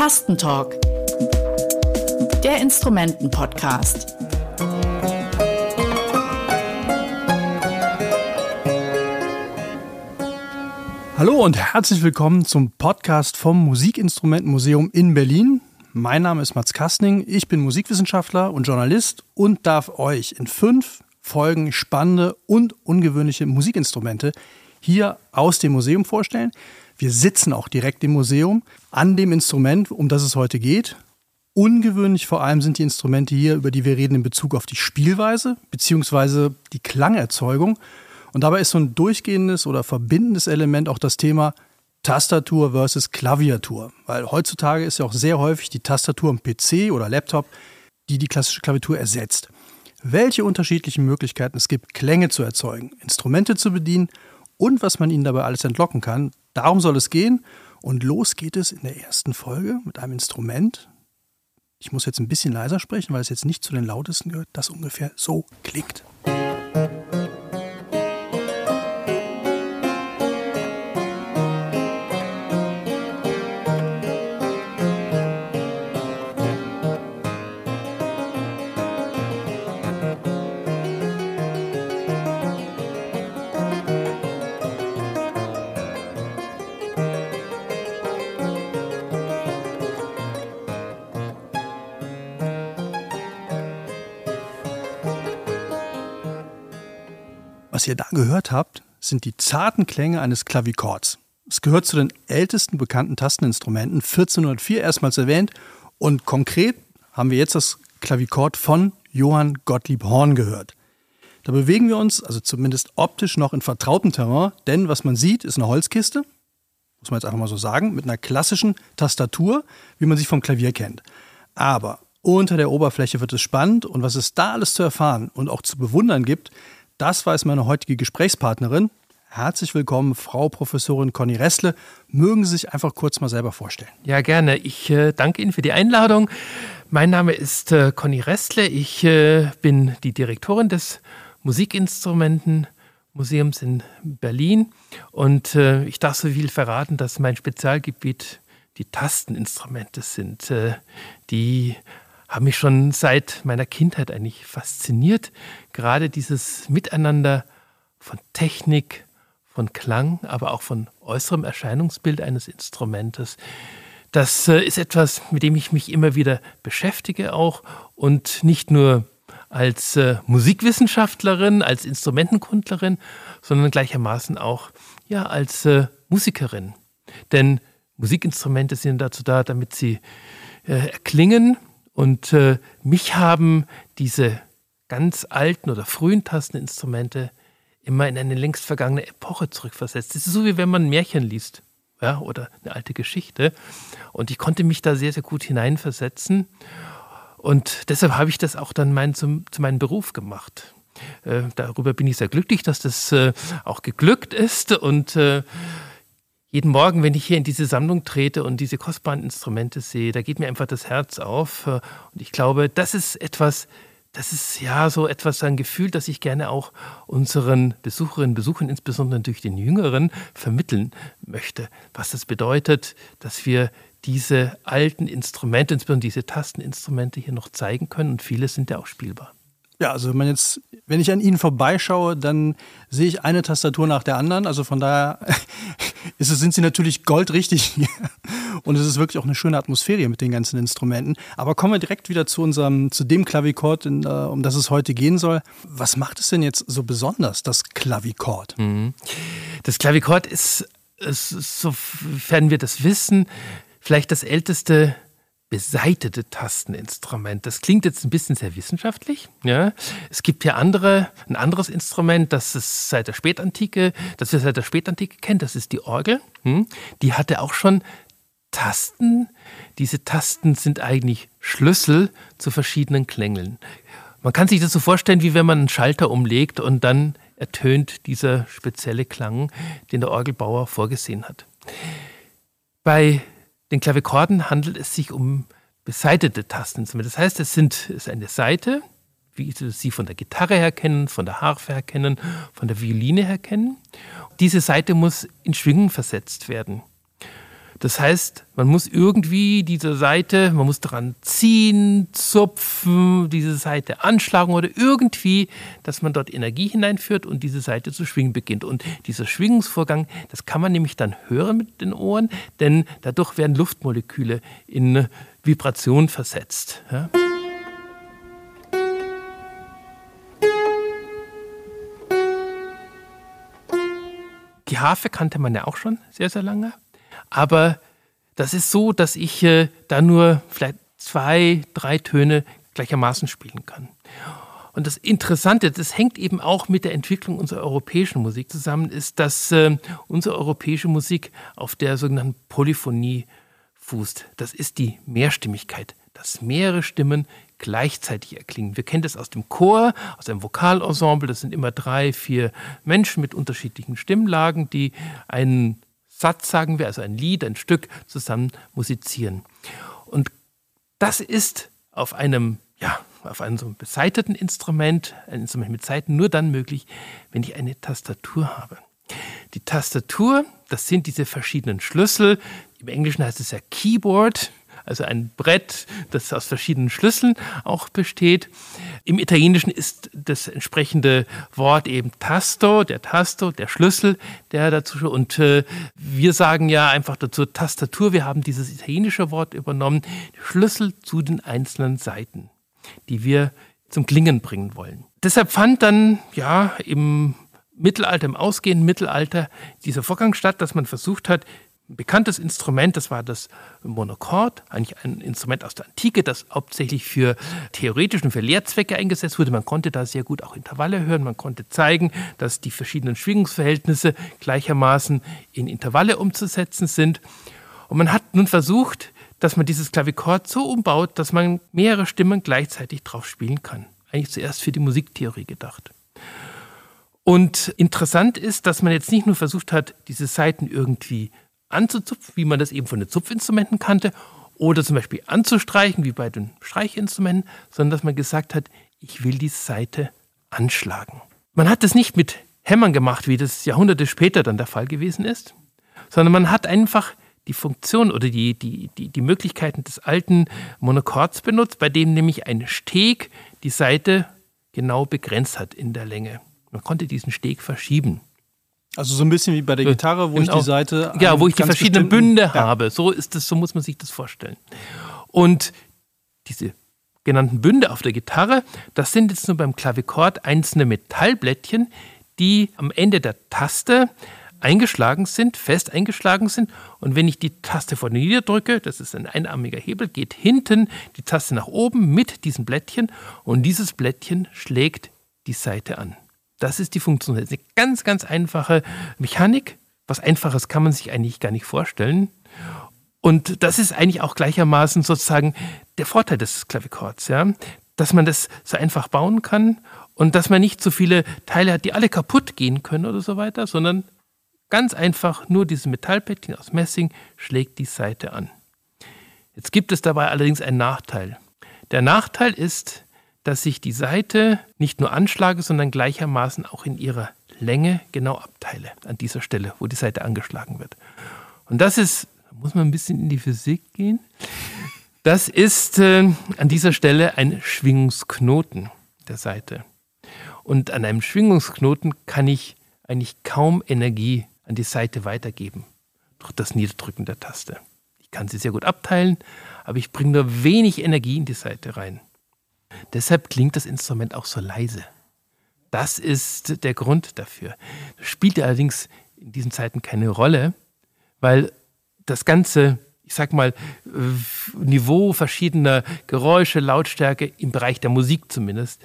Tastentalk, der Instrumenten-Podcast. Hallo und herzlich willkommen zum Podcast vom Musikinstrumentenmuseum in Berlin. Mein Name ist Mats Kastning, ich bin Musikwissenschaftler und Journalist und darf euch in fünf Folgen spannende und ungewöhnliche Musikinstrumente hier aus dem Museum vorstellen. Wir sitzen auch direkt im Museum an dem Instrument, um das es heute geht. Ungewöhnlich vor allem sind die Instrumente hier, über die wir reden, in Bezug auf die Spielweise bzw. die Klangerzeugung. Und dabei ist so ein durchgehendes oder verbindendes Element auch das Thema Tastatur versus Klaviatur. Weil heutzutage ist ja auch sehr häufig die Tastatur am PC oder Laptop, die die klassische Klaviatur ersetzt. Welche unterschiedlichen Möglichkeiten es gibt, Klänge zu erzeugen, Instrumente zu bedienen und was man ihnen dabei alles entlocken kann, darum soll es gehen. Und los geht es in der ersten Folge mit einem Instrument. Ich muss jetzt ein bisschen leiser sprechen, weil es jetzt nicht zu den lautesten gehört, das ungefähr so klingt. Was ihr da gehört habt, sind die zarten Klänge eines Klavichords. Es gehört zu den ältesten bekannten Tasteninstrumenten, 1404 erstmals erwähnt. Und konkret haben wir jetzt das Klavichord von Johann Gottlieb Horn gehört. Da bewegen wir uns, also zumindest optisch, noch in vertrautem Terrain, denn was man sieht, ist eine Holzkiste, muss man jetzt einfach mal so sagen, mit einer klassischen Tastatur, wie man sie vom Klavier kennt. Aber unter der Oberfläche wird es spannend und was es da alles zu erfahren und auch zu bewundern gibt, das weiß meine heutige Gesprächspartnerin. Herzlich willkommen, Frau Professorin Conny Restle. Mögen Sie sich einfach kurz mal selber vorstellen? Ja, gerne. Ich äh, danke Ihnen für die Einladung. Mein Name ist äh, Conny Restle. Ich äh, bin die Direktorin des Musikinstrumentenmuseums in Berlin. Und äh, ich darf so viel verraten, dass mein Spezialgebiet die Tasteninstrumente sind, äh, die haben mich schon seit meiner Kindheit eigentlich fasziniert. Gerade dieses Miteinander von Technik, von Klang, aber auch von äußerem Erscheinungsbild eines Instrumentes. Das äh, ist etwas, mit dem ich mich immer wieder beschäftige auch und nicht nur als äh, Musikwissenschaftlerin, als Instrumentenkundlerin, sondern gleichermaßen auch ja, als äh, Musikerin. Denn Musikinstrumente sind dazu da, damit sie äh, erklingen, und äh, mich haben diese ganz alten oder frühen Tasteninstrumente immer in eine längst vergangene Epoche zurückversetzt. Das ist so, wie wenn man ein Märchen liest ja, oder eine alte Geschichte. Und ich konnte mich da sehr, sehr gut hineinversetzen. Und deshalb habe ich das auch dann mein, zum, zu meinem Beruf gemacht. Äh, darüber bin ich sehr glücklich, dass das äh, auch geglückt ist. Und äh, jeden Morgen, wenn ich hier in diese Sammlung trete und diese kostbaren Instrumente sehe, da geht mir einfach das Herz auf. Und ich glaube, das ist etwas, das ist ja so etwas, ein Gefühl, das ich gerne auch unseren Besucherinnen und Besuchern, insbesondere durch den Jüngeren, vermitteln möchte. Was das bedeutet, dass wir diese alten Instrumente, insbesondere diese Tasteninstrumente hier noch zeigen können und viele sind ja auch spielbar. Ja, also wenn man jetzt, wenn ich an Ihnen vorbeischaue, dann sehe ich eine Tastatur nach der anderen. Also von daher es, sind Sie natürlich goldrichtig hier. Und es ist wirklich auch eine schöne Atmosphäre mit den ganzen Instrumenten. Aber kommen wir direkt wieder zu unserem, zu dem Klavichord, in, äh, um das es heute gehen soll. Was macht es denn jetzt so besonders, das Klavichord? Mhm. Das Klavichord ist, ist, sofern wir das wissen, vielleicht das älteste beseitete Tasteninstrument. Das klingt jetzt ein bisschen sehr wissenschaftlich. Ja. Es gibt hier andere, ein anderes Instrument, das es seit der Spätantike, das wir seit der Spätantike kennen, das ist die Orgel. Hm. Die hatte auch schon Tasten. Diese Tasten sind eigentlich Schlüssel zu verschiedenen Klängeln. Man kann sich das so vorstellen, wie wenn man einen Schalter umlegt und dann ertönt dieser spezielle Klang, den der Orgelbauer vorgesehen hat. Bei den Klavichorden handelt es sich um beseitete Tasteninstrumente. Das heißt, es sind, es ist eine Seite, wie Sie sie von der Gitarre her kennen, von der Harfe her kennen, von der Violine her kennen. Diese Seite muss in Schwingung versetzt werden. Das heißt, man muss irgendwie diese Seite, man muss daran ziehen, zupfen, diese Seite anschlagen oder irgendwie, dass man dort Energie hineinführt und diese Seite zu schwingen beginnt. Und dieser Schwingungsvorgang, das kann man nämlich dann hören mit den Ohren, denn dadurch werden Luftmoleküle in Vibration versetzt. Ja? Die Harfe kannte man ja auch schon sehr, sehr lange. Aber das ist so, dass ich äh, da nur vielleicht zwei, drei Töne gleichermaßen spielen kann. Und das Interessante, das hängt eben auch mit der Entwicklung unserer europäischen Musik zusammen, ist, dass äh, unsere europäische Musik auf der sogenannten Polyphonie fußt. Das ist die Mehrstimmigkeit, dass mehrere Stimmen gleichzeitig erklingen. Wir kennen das aus dem Chor, aus einem Vokalensemble. Das sind immer drei, vier Menschen mit unterschiedlichen Stimmlagen, die einen Satz, sagen wir, also ein Lied, ein Stück zusammen musizieren. Und das ist auf einem, ja, auf einem so beseiteten Instrument, ein Instrument mit Saiten, nur dann möglich, wenn ich eine Tastatur habe. Die Tastatur, das sind diese verschiedenen Schlüssel. Im Englischen heißt es ja Keyboard also ein Brett, das aus verschiedenen Schlüsseln auch besteht. Im Italienischen ist das entsprechende Wort eben Tasto, der Tasto, der Schlüssel, der dazu. Und äh, wir sagen ja einfach dazu Tastatur. Wir haben dieses italienische Wort übernommen, Schlüssel zu den einzelnen Seiten, die wir zum Klingen bringen wollen. Deshalb fand dann ja im Mittelalter, im ausgehenden Mittelalter dieser Vorgang statt, dass man versucht hat, bekanntes Instrument, das war das Monochord, eigentlich ein Instrument aus der Antike, das hauptsächlich für theoretische und für Lehrzwecke eingesetzt wurde. Man konnte da sehr gut auch Intervalle hören, man konnte zeigen, dass die verschiedenen Schwingungsverhältnisse gleichermaßen in Intervalle umzusetzen sind. Und man hat nun versucht, dass man dieses Klavichord so umbaut, dass man mehrere Stimmen gleichzeitig drauf spielen kann. Eigentlich zuerst für die Musiktheorie gedacht. Und interessant ist, dass man jetzt nicht nur versucht hat, diese Saiten irgendwie anzuzupfen, wie man das eben von den Zupfinstrumenten kannte, oder zum Beispiel anzustreichen, wie bei den Streichinstrumenten, sondern dass man gesagt hat, ich will die Saite anschlagen. Man hat das nicht mit Hämmern gemacht, wie das Jahrhunderte später dann der Fall gewesen ist, sondern man hat einfach die Funktion oder die, die, die, die Möglichkeiten des alten Monochords benutzt, bei dem nämlich ein Steg die Seite genau begrenzt hat in der Länge. Man konnte diesen Steg verschieben. Also so ein bisschen wie bei der Gitarre, wo genau. ich die Seite. Ja, wo ich die verschiedenen Bünde ja. habe. So ist es, so muss man sich das vorstellen. Und diese genannten Bünde auf der Gitarre, das sind jetzt nur beim Klavichord einzelne Metallblättchen, die am Ende der Taste eingeschlagen sind, fest eingeschlagen sind. Und wenn ich die Taste vorne niederdrücke, das ist ein einarmiger Hebel, geht hinten die Taste nach oben mit diesem Blättchen und dieses Blättchen schlägt die Seite an. Das ist die Funktion. Das ist eine ganz, ganz einfache Mechanik. Was Einfaches kann man sich eigentlich gar nicht vorstellen. Und das ist eigentlich auch gleichermaßen sozusagen der Vorteil des Klavichords, ja? dass man das so einfach bauen kann und dass man nicht so viele Teile hat, die alle kaputt gehen können oder so weiter, sondern ganz einfach nur dieses Metallplättchen aus Messing schlägt die Seite an. Jetzt gibt es dabei allerdings einen Nachteil. Der Nachteil ist, dass ich die Seite nicht nur anschlage, sondern gleichermaßen auch in ihrer Länge genau abteile, an dieser Stelle, wo die Seite angeschlagen wird. Und das ist, da muss man ein bisschen in die Physik gehen, das ist äh, an dieser Stelle ein Schwingungsknoten der Seite. Und an einem Schwingungsknoten kann ich eigentlich kaum Energie an die Seite weitergeben durch das Niederdrücken der Taste. Ich kann sie sehr gut abteilen, aber ich bringe nur wenig Energie in die Seite rein. Deshalb klingt das Instrument auch so leise. Das ist der Grund dafür. Das spielt allerdings in diesen Zeiten keine Rolle, weil das ganze, ich sag mal, Niveau verschiedener Geräusche, Lautstärke im Bereich der Musik zumindest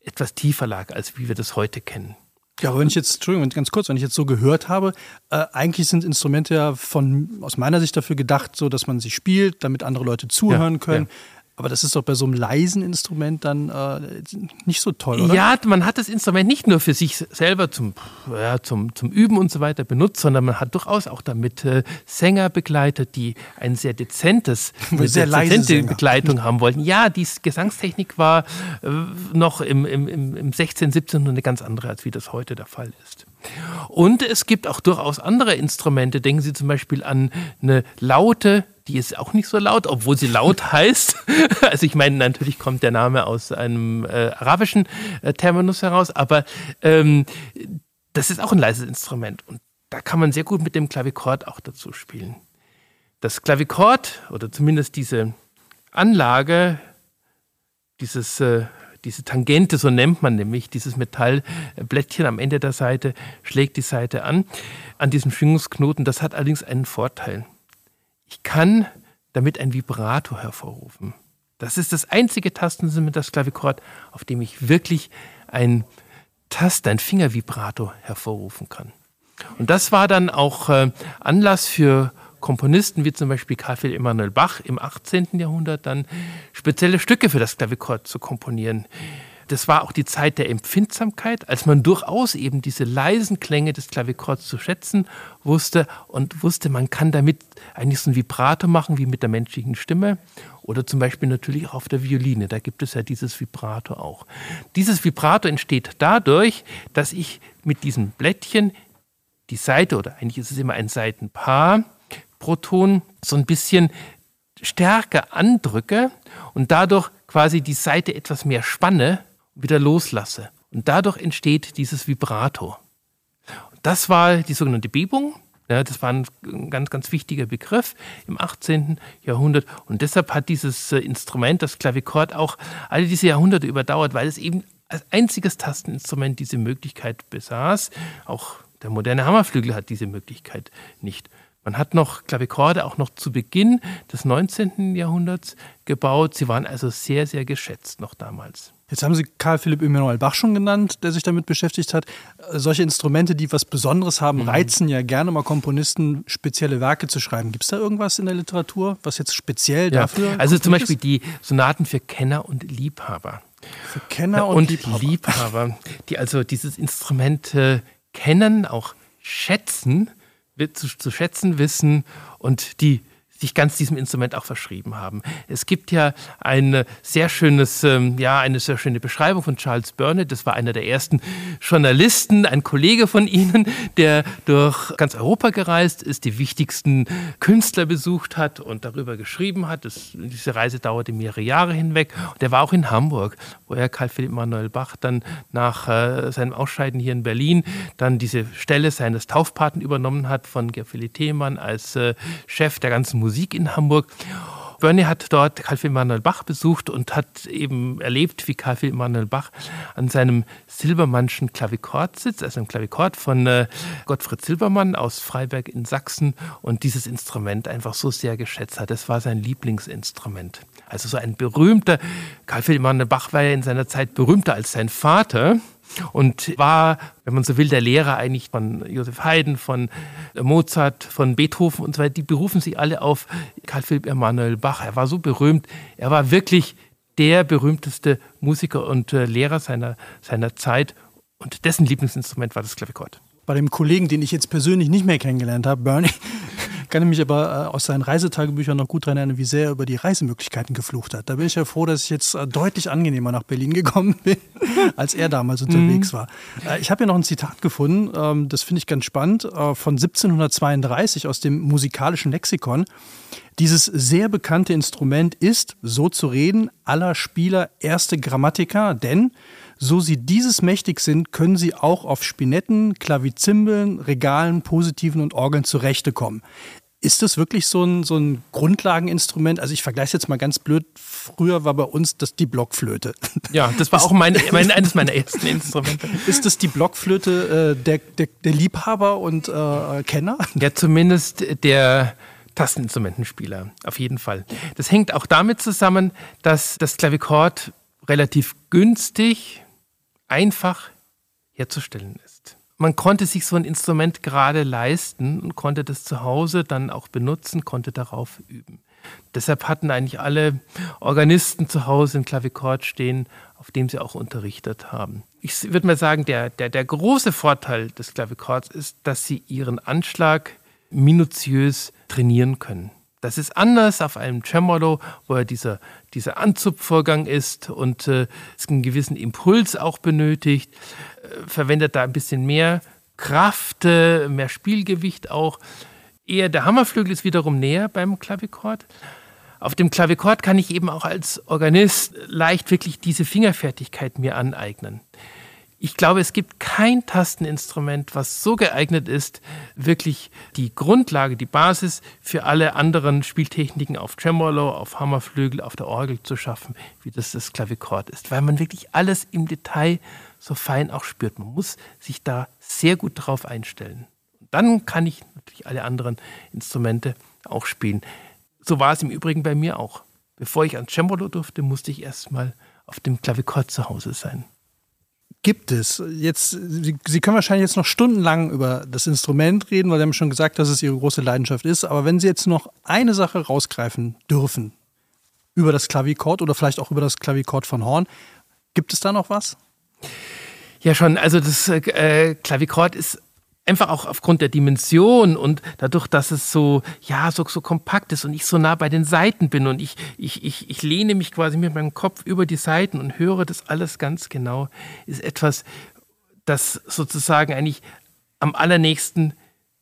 etwas tiefer lag, als wie wir das heute kennen. Ja, aber wenn ich jetzt, Entschuldigung, ganz kurz, wenn ich jetzt so gehört habe, äh, eigentlich sind Instrumente ja von, aus meiner Sicht dafür gedacht, so dass man sie spielt, damit andere Leute zuhören ja, können. Ja. Aber das ist doch bei so einem leisen Instrument dann äh, nicht so toll, oder? Ja, man hat das Instrument nicht nur für sich selber zum, ja, zum, zum Üben und so weiter benutzt, sondern man hat durchaus auch damit äh, Sänger begleitet, die ein sehr dezentes, eine sehr dezente. Begleitung haben wollten. Ja, die Gesangstechnik war äh, noch im, im, im 16., 17. eine ganz andere, als wie das heute der Fall ist. Und es gibt auch durchaus andere Instrumente. Denken Sie zum Beispiel an eine Laute, die ist auch nicht so laut, obwohl sie laut heißt. Also ich meine, natürlich kommt der Name aus einem äh, arabischen äh, Terminus heraus, aber ähm, das ist auch ein leises Instrument. Und da kann man sehr gut mit dem Klavikord auch dazu spielen. Das Klavikord oder zumindest diese Anlage, dieses äh, diese Tangente, so nennt man nämlich, dieses Metallblättchen am Ende der Seite, schlägt die Seite an, an diesem Schwingungsknoten. Das hat allerdings einen Vorteil. Ich kann damit ein Vibrato hervorrufen. Das ist das einzige Tasteninstrument, das Klavikord, auf dem ich wirklich ein Tast, ein Fingervibrato hervorrufen kann. Und das war dann auch äh, Anlass für Komponisten wie zum Beispiel Karl Philipp Emanuel Bach im 18. Jahrhundert dann spezielle Stücke für das Klavichord zu komponieren. Das war auch die Zeit der Empfindsamkeit, als man durchaus eben diese leisen Klänge des Klavichords zu schätzen wusste und wusste, man kann damit eigentlich so ein Vibrato machen wie mit der menschlichen Stimme oder zum Beispiel natürlich auch auf der Violine. Da gibt es ja dieses Vibrato auch. Dieses Vibrato entsteht dadurch, dass ich mit diesem Blättchen die Seite oder eigentlich ist es immer ein Seitenpaar pro Ton so ein bisschen stärker andrücke und dadurch quasi die Seite etwas mehr spanne wieder loslasse. Und dadurch entsteht dieses Vibrato. Das war die sogenannte Bebung. Ja, das war ein ganz, ganz wichtiger Begriff im 18. Jahrhundert. Und deshalb hat dieses äh, Instrument, das Klavichord, auch alle diese Jahrhunderte überdauert, weil es eben als einziges Tasteninstrument diese Möglichkeit besaß. Auch der moderne Hammerflügel hat diese Möglichkeit nicht. Man hat noch Klavichorde auch noch zu Beginn des 19. Jahrhunderts gebaut. Sie waren also sehr, sehr geschätzt noch damals. Jetzt haben Sie Karl Philipp Emanuel Bach schon genannt, der sich damit beschäftigt hat. Äh, solche Instrumente, die was Besonderes haben, mhm. reizen ja gerne mal Komponisten, spezielle Werke zu schreiben. Gibt es da irgendwas in der Literatur, was jetzt speziell ja. dafür Also zum Beispiel ist? die Sonaten für Kenner und Liebhaber. Für Kenner und, und Liebhaber. Liebhaber. die also dieses Instrument äh, kennen, auch schätzen zu, zu schätzen wissen und die sich ganz diesem Instrument auch verschrieben haben. Es gibt ja ein sehr schönes, ähm, ja, eine sehr schöne Beschreibung von Charles Burnett. Das war einer der ersten Journalisten, ein Kollege von Ihnen, der durch ganz Europa gereist ist, die wichtigsten Künstler besucht hat und darüber geschrieben hat. Das, diese Reise dauerte mehrere Jahre hinweg. Und er war auch in Hamburg, wo er Karl Philipp Manuel Bach dann nach äh, seinem Ausscheiden hier in Berlin dann diese Stelle seines Taufpaten übernommen hat von Gerfried Themann als äh, Chef der ganzen Musik in Hamburg. Bernie hat dort Karl Philipp Manuel Bach besucht und hat eben erlebt, wie Karl Philipp Manuel Bach an seinem Silbermannschen Klavikord sitzt, also einem Klavikord von äh, Gottfried Silbermann aus Freiberg in Sachsen und dieses Instrument einfach so sehr geschätzt hat. Das war sein Lieblingsinstrument. Also so ein berühmter, Karl Philipp Manuel Bach war ja in seiner Zeit berühmter als sein Vater und war, wenn man so will, der Lehrer eigentlich von Josef Haydn, von Mozart, von Beethoven und so weiter. Die berufen sich alle auf Karl Philipp Emanuel Bach. Er war so berühmt. Er war wirklich der berühmteste Musiker und äh, Lehrer seiner, seiner Zeit. Und dessen Lieblingsinstrument war das Klavichord. Bei dem Kollegen, den ich jetzt persönlich nicht mehr kennengelernt habe, Bernie, kann ich mich aber äh, aus seinen Reisetagebüchern noch gut daran erinnern, wie sehr er über die Reisemöglichkeiten geflucht hat. Da bin ich ja froh, dass ich jetzt äh, deutlich angenehmer nach Berlin gekommen bin, als er damals unterwegs mhm. war. Äh, ich habe hier noch ein Zitat gefunden, ähm, das finde ich ganz spannend, von 1732 aus dem musikalischen Lexikon. Dieses sehr bekannte Instrument ist, so zu reden, aller Spieler erste Grammatiker, denn so sie dieses mächtig sind, können sie auch auf Spinetten, Klavizimbeln, Regalen, Positiven und Orgeln zurechtkommen. Ist das wirklich so ein, so ein Grundlageninstrument? Also ich vergleiche es jetzt mal ganz blöd. Früher war bei uns das die Blockflöte. Ja, das war auch mein, mein, eines meiner ersten Instrumente. Ist das die Blockflöte äh, der, der, der, Liebhaber und äh, Kenner? Ja, zumindest der Tasteninstrumentenspieler, auf jeden Fall. Das hängt auch damit zusammen, dass das Klavichord relativ günstig, einfach herzustellen ist man konnte sich so ein Instrument gerade leisten und konnte das zu Hause dann auch benutzen, konnte darauf üben. Deshalb hatten eigentlich alle Organisten zu Hause ein Klavichord stehen, auf dem sie auch unterrichtet haben. Ich würde mal sagen, der, der, der große Vorteil des Klavichords ist, dass sie ihren Anschlag minutiös trainieren können. Das ist anders auf einem Cembalo, wo ja dieser, dieser Anzupfvorgang ist und äh, es einen gewissen Impuls auch benötigt verwendet da ein bisschen mehr Kraft, äh, mehr Spielgewicht auch. Eher der Hammerflügel ist wiederum näher beim Klavichord. Auf dem Klavichord kann ich eben auch als Organist leicht wirklich diese Fingerfertigkeit mir aneignen. Ich glaube, es gibt kein Tasteninstrument, was so geeignet ist, wirklich die Grundlage, die Basis für alle anderen Spieltechniken auf Tremolo, auf Hammerflügel, auf der Orgel zu schaffen, wie das das Klavichord ist, weil man wirklich alles im Detail so fein auch spürt. Man muss sich da sehr gut drauf einstellen. Dann kann ich natürlich alle anderen Instrumente auch spielen. So war es im Übrigen bei mir auch. Bevor ich ans Cembalo durfte, musste ich erstmal auf dem Klavichord zu Hause sein gibt es? Jetzt, Sie, Sie, können wahrscheinlich jetzt noch stundenlang über das Instrument reden, weil Sie haben schon gesagt, dass es Ihre große Leidenschaft ist. Aber wenn Sie jetzt noch eine Sache rausgreifen dürfen über das Klavichord oder vielleicht auch über das Klavichord von Horn, gibt es da noch was? Ja, schon. Also das äh, Klavichord ist einfach auch aufgrund der Dimension und dadurch, dass es so, ja, so, so kompakt ist und ich so nah bei den Seiten bin und ich, ich, ich, ich lehne mich quasi mit meinem Kopf über die Seiten und höre das alles ganz genau, ist etwas, das sozusagen eigentlich am allernächsten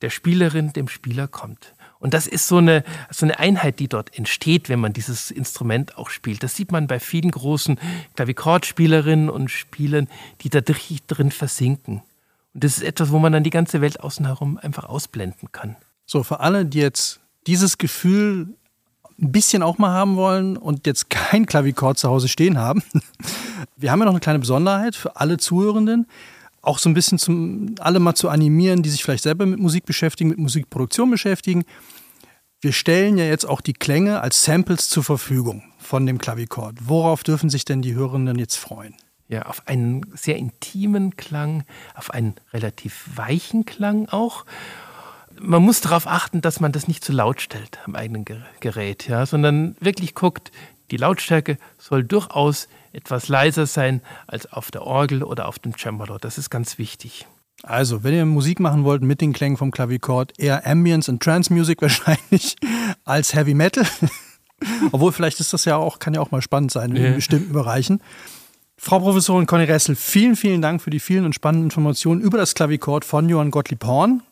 der Spielerin, dem Spieler kommt. Und das ist so eine, so eine Einheit, die dort entsteht, wenn man dieses Instrument auch spielt. Das sieht man bei vielen großen Klavichordspielerinnen und Spielern, die da richtig drin versinken. Und das ist etwas, wo man dann die ganze Welt außen herum einfach ausblenden kann. So, für alle, die jetzt dieses Gefühl ein bisschen auch mal haben wollen und jetzt kein Klavichord zu Hause stehen haben. Wir haben ja noch eine kleine Besonderheit für alle Zuhörenden, auch so ein bisschen zum alle mal zu animieren, die sich vielleicht selber mit Musik beschäftigen, mit Musikproduktion beschäftigen. Wir stellen ja jetzt auch die Klänge als Samples zur Verfügung von dem Klavichord. Worauf dürfen sich denn die Hörenden jetzt freuen? Ja, auf einen sehr intimen Klang, auf einen relativ weichen Klang auch. Man muss darauf achten, dass man das nicht zu laut stellt am eigenen Gerät, ja, sondern wirklich guckt, die Lautstärke soll durchaus etwas leiser sein als auf der Orgel oder auf dem Cembalo. Das ist ganz wichtig. Also, wenn ihr Musik machen wollt mit den Klängen vom Klavichord, eher Ambience und Trance Music wahrscheinlich als Heavy Metal. Obwohl, vielleicht ist das ja auch, kann ja auch mal spannend sein in ja. bestimmten Bereichen. Frau Professorin Conny Ressel, vielen, vielen Dank für die vielen und spannenden Informationen über das Klavichord von Johann Gottlieb Horn,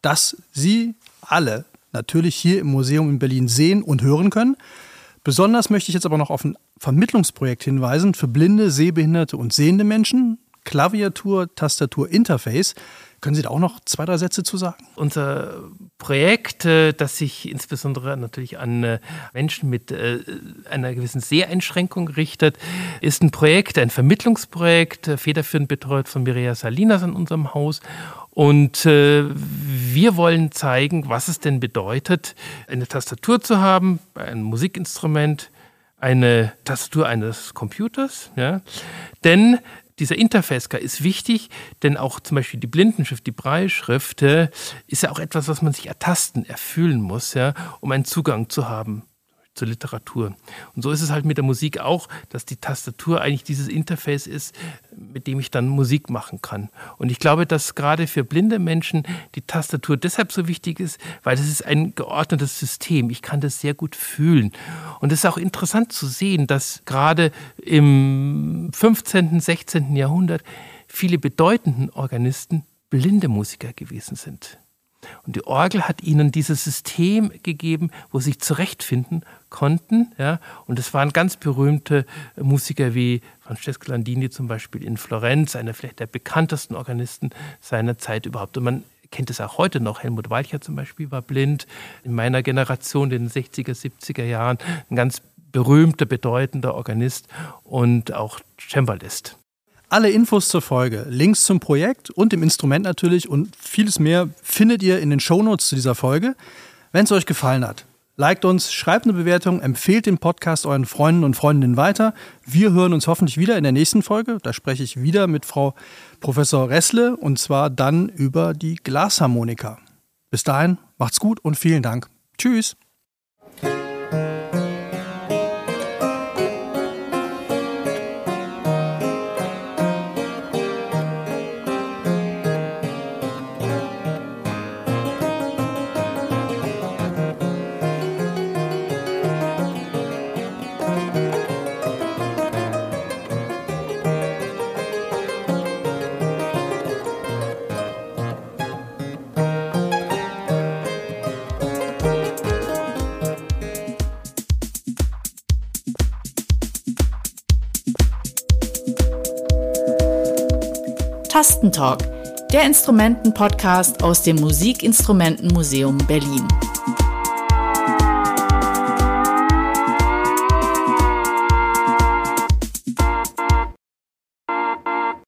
das Sie alle natürlich hier im Museum in Berlin sehen und hören können. Besonders möchte ich jetzt aber noch auf ein Vermittlungsprojekt hinweisen für blinde, sehbehinderte und sehende Menschen. Klaviatur, Tastatur, Interface. Können Sie da auch noch zwei, drei Sätze zu sagen? Unser Projekt, äh, das sich insbesondere natürlich an äh, Menschen mit äh, einer gewissen Seheinschränkung richtet, ist ein Projekt, ein Vermittlungsprojekt, federführend betreut von Mireia Salinas in unserem Haus. Und wir wollen zeigen, was es denn bedeutet, eine Tastatur zu haben, ein Musikinstrument, eine Tastatur eines Computers. Ja? Denn dieser Interface ist wichtig, denn auch zum Beispiel die Blindenschrift, die Breitschrift, ist ja auch etwas, was man sich ertasten, erfühlen muss, ja, um einen Zugang zu haben zur Literatur. Und so ist es halt mit der Musik auch, dass die Tastatur eigentlich dieses Interface ist, mit dem ich dann Musik machen kann. Und ich glaube, dass gerade für blinde Menschen die Tastatur deshalb so wichtig ist, weil es ist ein geordnetes System. Ich kann das sehr gut fühlen. Und es ist auch interessant zu sehen, dass gerade im 15., 16. Jahrhundert viele bedeutenden Organisten blinde Musiker gewesen sind. Und die Orgel hat ihnen dieses System gegeben, wo sie sich zurechtfinden konnten. Ja? Und es waren ganz berühmte Musiker wie Francesco Landini zum Beispiel in Florenz, einer vielleicht der bekanntesten Organisten seiner Zeit überhaupt. Und man kennt es auch heute noch. Helmut Walcher zum Beispiel war blind. In meiner Generation, in den 60er, 70er Jahren, ein ganz berühmter, bedeutender Organist und auch Cembalist. Alle Infos zur Folge, Links zum Projekt und dem Instrument natürlich und vieles mehr findet ihr in den Shownotes zu dieser Folge. Wenn es euch gefallen hat, liked uns, schreibt eine Bewertung, empfehlt den Podcast euren Freunden und Freundinnen weiter. Wir hören uns hoffentlich wieder in der nächsten Folge. Da spreche ich wieder mit Frau Professor Ressle und zwar dann über die Glasharmonika. Bis dahin, macht's gut und vielen Dank. Tschüss. Tastentalk, der Instrumenten-Podcast aus dem Musikinstrumentenmuseum Berlin.